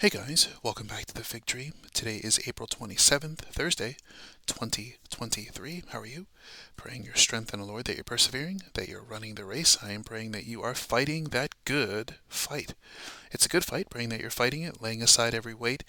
Hey guys, welcome back to the Fig Tree. Today is April 27th, Thursday, 2023. How are you? Praying your strength in the Lord, that you're persevering, that you're running the race. I am praying that you are fighting that good fight. It's a good fight, praying that you're fighting it, laying aside every weight,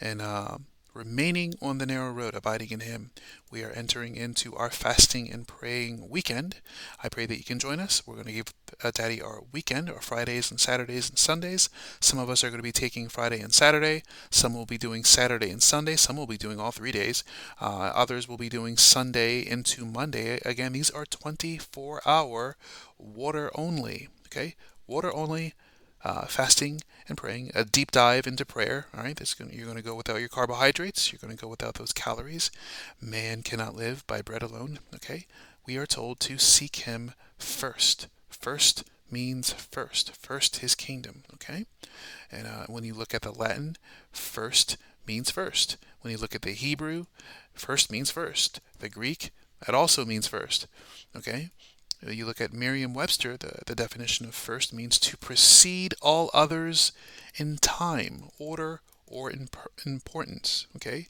and uh, remaining on the narrow road, abiding in Him. We are entering into our fasting and praying weekend. I pray that you can join us. We're going to give uh, Daddy our weekend, our Fridays and Saturdays and Sundays. Some of us are going to be taking Friday and Saturday. Some will be doing Saturday and Sunday. Some will be doing all three days. Uh, others will be doing Sunday into Monday. Again, these are 24 hour water only. Okay? Water only uh, fasting and praying, a deep dive into prayer. All right, gonna, you're going to go without your carbohydrates. You're going to go without those calories. Man cannot live by bread alone. Okay, we are told to seek Him first. First means first. First, His kingdom. Okay, and uh, when you look at the Latin, first means first. When you look at the Hebrew, first means first. The Greek, it also means first. Okay, Uh, you look at Merriam Webster, the, the definition of first means to precede all others in time, order, or imp- importance. Okay?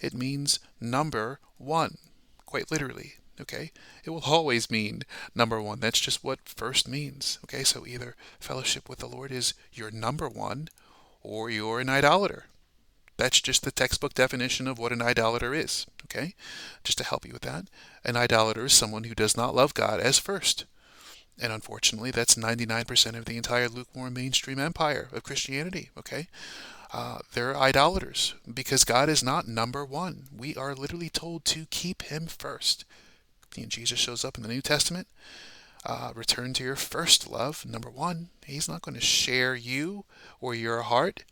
It means number one, quite literally. Okay? It will always mean number one. That's just what first means. Okay? So either fellowship with the Lord is your number one, or you're an idolater. That's just the textbook definition of what an idolater is, okay? Just to help you with that. An idolater is someone who does not love God as first. And unfortunately, that's 99% of the entire lukewarm mainstream empire of Christianity, okay? Uh, they're idolaters because God is not number one. We are literally told to keep Him first. And Jesus shows up in the New Testament. Uh, return to your first love, number one. He's not going to share you or your heart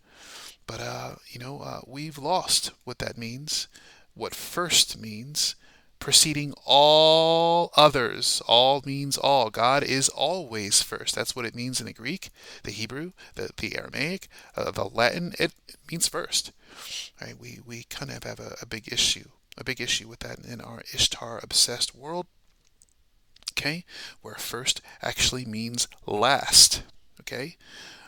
but, uh, you know, uh, we've lost what that means, what first means, preceding all others. All means all. God is always first. That's what it means in the Greek, the Hebrew, the, the Aramaic, uh, the Latin. It means first. Right? We, we kind of have a, a big issue, a big issue with that in our Ishtar obsessed world. Okay, where first actually means last. Okay,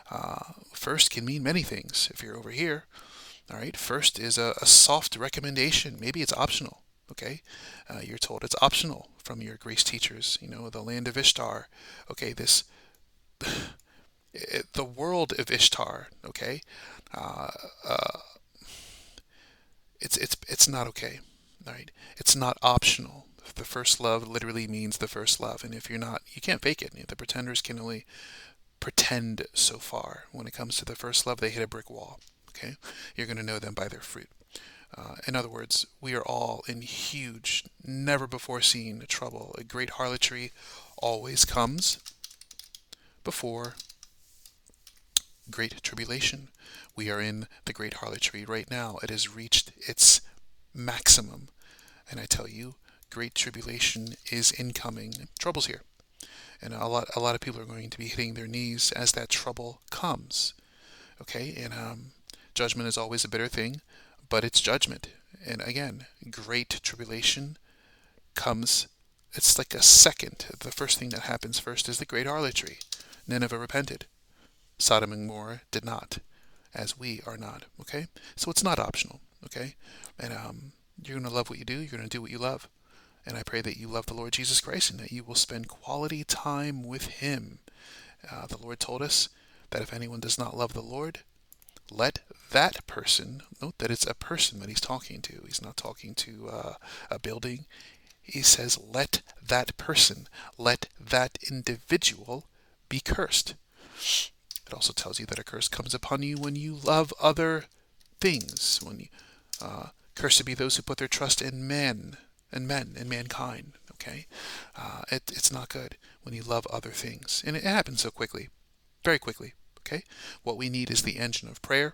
uh, first can mean many things if you're over here. All right, first is a, a soft recommendation. Maybe it's optional. Okay, uh, you're told it's optional from your grace teachers. You know, the land of Ishtar. Okay, this the world of Ishtar. Okay, uh, uh, it's it's it's not okay. Right, it's not optional. The first love literally means the first love, and if you're not, you can't fake it. The pretenders can only pretend so far. When it comes to the first love, they hit a brick wall. Okay, you're going to know them by their fruit. Uh, in other words, we are all in huge, never before seen trouble. A great harlotry always comes before great tribulation. We are in the great harlotry right now. It has reached its maximum. And I tell you, great tribulation is incoming. Trouble's here and a lot a lot of people are going to be hitting their knees as that trouble comes. Okay, and um, judgment is always a bitter thing, but it's judgment. And again, great tribulation comes. It's like a second. The first thing that happens first is the great harlotry. Nineveh repented. Sodom and Gomorrah did not, as we are not. Okay, so it's not optional. Okay, and um, you're to love what you do. You're to do what you love. And I pray that you love the Lord Jesus Christ and that you will spend quality time with Him. Uh, the Lord told us that if anyone does not love the Lord, let that person, note that it's a person that He's talking to, He's not talking to uh, a building. He says, let that person, let that individual be cursed. It also tells you that a curse comes upon you when you love other things. When you, uh, cursed be those who put their trust in men and men and mankind. Okay, uh, it, it's not good when you love other things, and it happens so quickly, very quickly. Okay, what we need is the engine of prayer.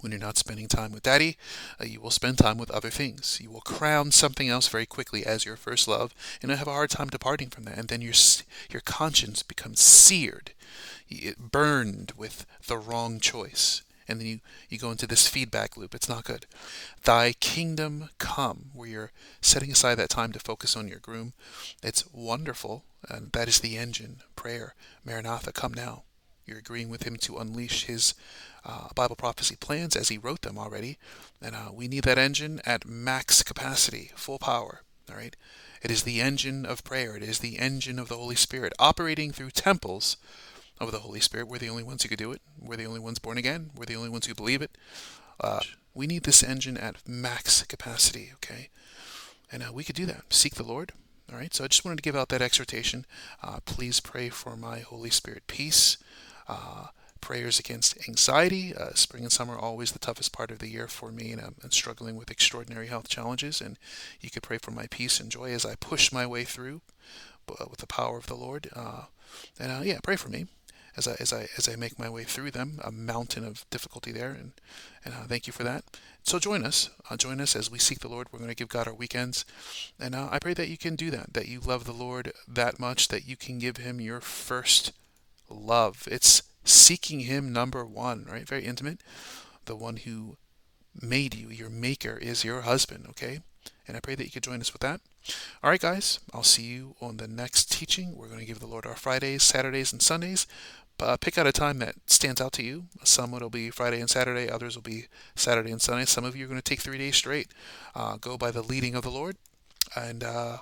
When you're not spending time with Daddy, uh, you will spend time with other things. You will crown something else very quickly as your first love, and have a hard time departing from that. And then your your conscience becomes seared, it burned with the wrong choice and then you, you go into this feedback loop. It's not good. Thy kingdom come, where you're setting aside that time to focus on your groom. It's wonderful, and that is the engine. Prayer, Maranatha, come now. You're agreeing with Him to unleash His uh, Bible prophecy plans as He wrote them already. And uh, we need that engine at max capacity, full power. All right. It is the engine of prayer. It is the engine of the Holy Spirit operating through temples of the Holy Spirit. We're the only ones who could do it. We're the only ones born again. We're the only ones who believe it. Uh, we need this engine at max capacity, okay? And uh, we could do that. Seek the Lord. All right. So I just wanted to give out that exhortation. Uh, please pray for my Holy Spirit peace. Uh, prayers against anxiety. Uh, spring and summer are always the toughest part of the year for me, and I'm, I'm, struggling with extraordinary health challenges. And you could pray for my peace and joy as I push my way through uh, with the power of the Lord. And yeah, pray for me as I as I as I make my way through them. A mountain of difficulty there, and and uh, thank you for that. So join us, uh, join us as we seek the Lord. We're going to give God our weekends, and I pray that you can do that. That you love the Lord that much that you can give Him your first love. It's seeking Him number one, right? Very intimate. The one who made you, your maker, is your husband, okay? And I pray that you could join us with that. All right, guys, I'll see you on the next teaching. We're going to give the Lord our Fridays, Saturdays, and Sundays. Uh, pick out a time that stands out to you. Some will be Friday and Saturday, others will be Saturday and Sunday. Some of you are going to take three days straight. Uh, go by the leading of the Lord. And, uh,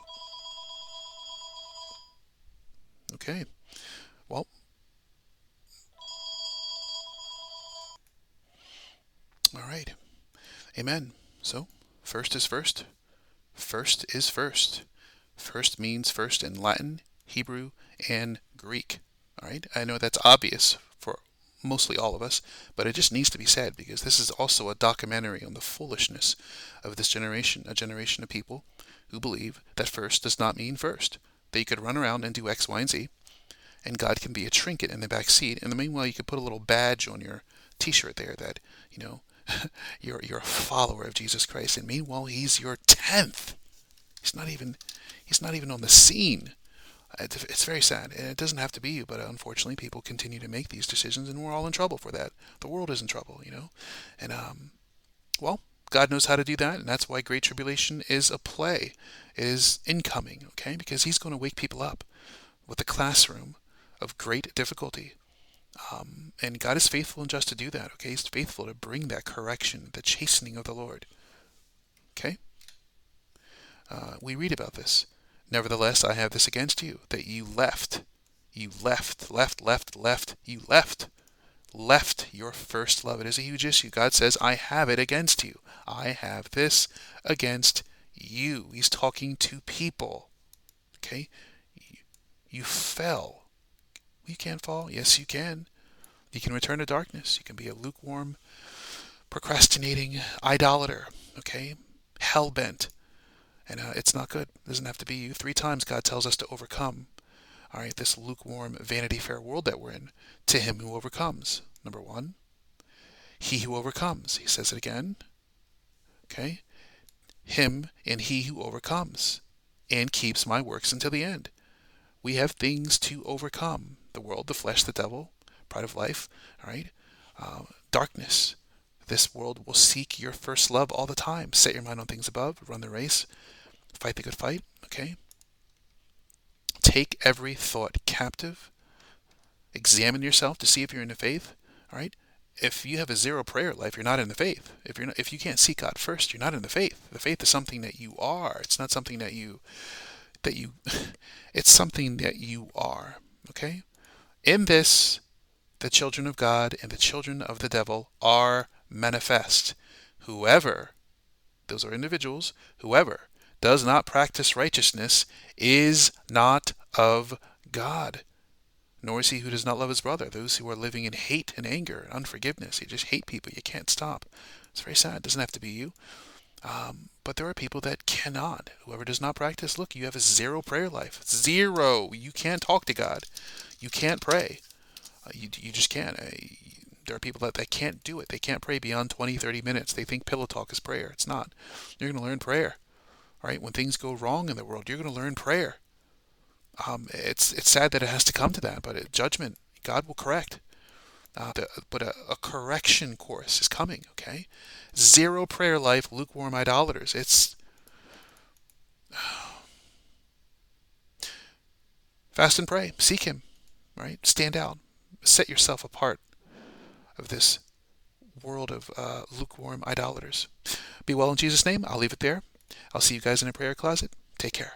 okay. Well, All right. Amen. So, first is first. First is first. First means first in Latin, Hebrew, and Greek. All right. I know that's obvious for mostly all of us, but it just needs to be said because this is also a documentary on the foolishness of this generation, a generation of people who believe that first does not mean first. That you could run around and do X, Y, and Z, and God can be a trinket in the back seat. And the meanwhile, you could put a little badge on your T-shirt there that you know you're you're a follower of Jesus Christ, and meanwhile he's your tenth. He's not even he's not even on the scene. It's, it's very sad, and it doesn't have to be but unfortunately, people continue to make these decisions, and we're all in trouble for that. The world is in trouble, you know, and um, well, God knows how to do that, and that's why Great Tribulation is a play, is incoming, okay? Because He's going to wake people up with the classroom of great difficulty. Um, and God is faithful and just to do that. Okay, He's faithful to bring that correction, the chastening of the Lord. Okay. Uh, we read about this. Nevertheless, I have this against you, that you left, you left, left, left, left, you left, left your first love. It is a huge issue. God says, I have it against you. I have this against you. He's talking to people. Okay? You fell you can't fall. Yes, you can. You can return to darkness. You can be a lukewarm, procrastinating idolater. Okay? Hell bent. And uh, it's not good. It doesn't have to be you. Three times God tells us to overcome. All right, this lukewarm, Vanity Fair world that we're in. To him who overcomes. Number one. He who overcomes. He says it again. Okay? Him and he who overcomes and keeps my works until the end. We have things to overcome the world, the flesh, the devil, pride of life, all right? Uh, darkness. This world will seek your first love all the time. Set your mind on things above, run the race, fight the good fight, okay? Take every thought captive. Examine yourself to see if you're in the faith, all right? If you have a zero prayer life, you're not in the faith. If you're not, if you can't seek God first, you're not in the faith. The faith is something that you are. It's not something that you that you it's something that you are, okay? In this, the children of God and the children of the devil are manifest. Whoever, those are individuals, whoever does not practice righteousness is not of God. Nor is he who does not love his brother. Those who are living in hate and anger and unforgiveness. You just hate people. You can't stop. It's very sad. It doesn't have to be you. Um, but there are people that cannot. Whoever does not practice, look, you have a zero prayer life. Zero. You can't talk to God. You can't pray. Uh, you, you just can't. Uh, there are people that, that can't do it. They can't pray beyond 20, 30 minutes. They think pillow talk is prayer. It's not. You're going to learn prayer. All right? When things go wrong in the world, you're going to learn prayer. Um, it's it's sad that it has to come to that, but judgment, God will correct. Uh, the, but a, a, correction course is coming. Okay, zero prayer life, lukewarm idolaters. It's fast and pray, seek Him right? Stand out. set yourself apart of this world of uh, lukewarm idolaters. Be well in Jesus' name. I'll leave it there. I'll see you guys in a prayer closet. Take care.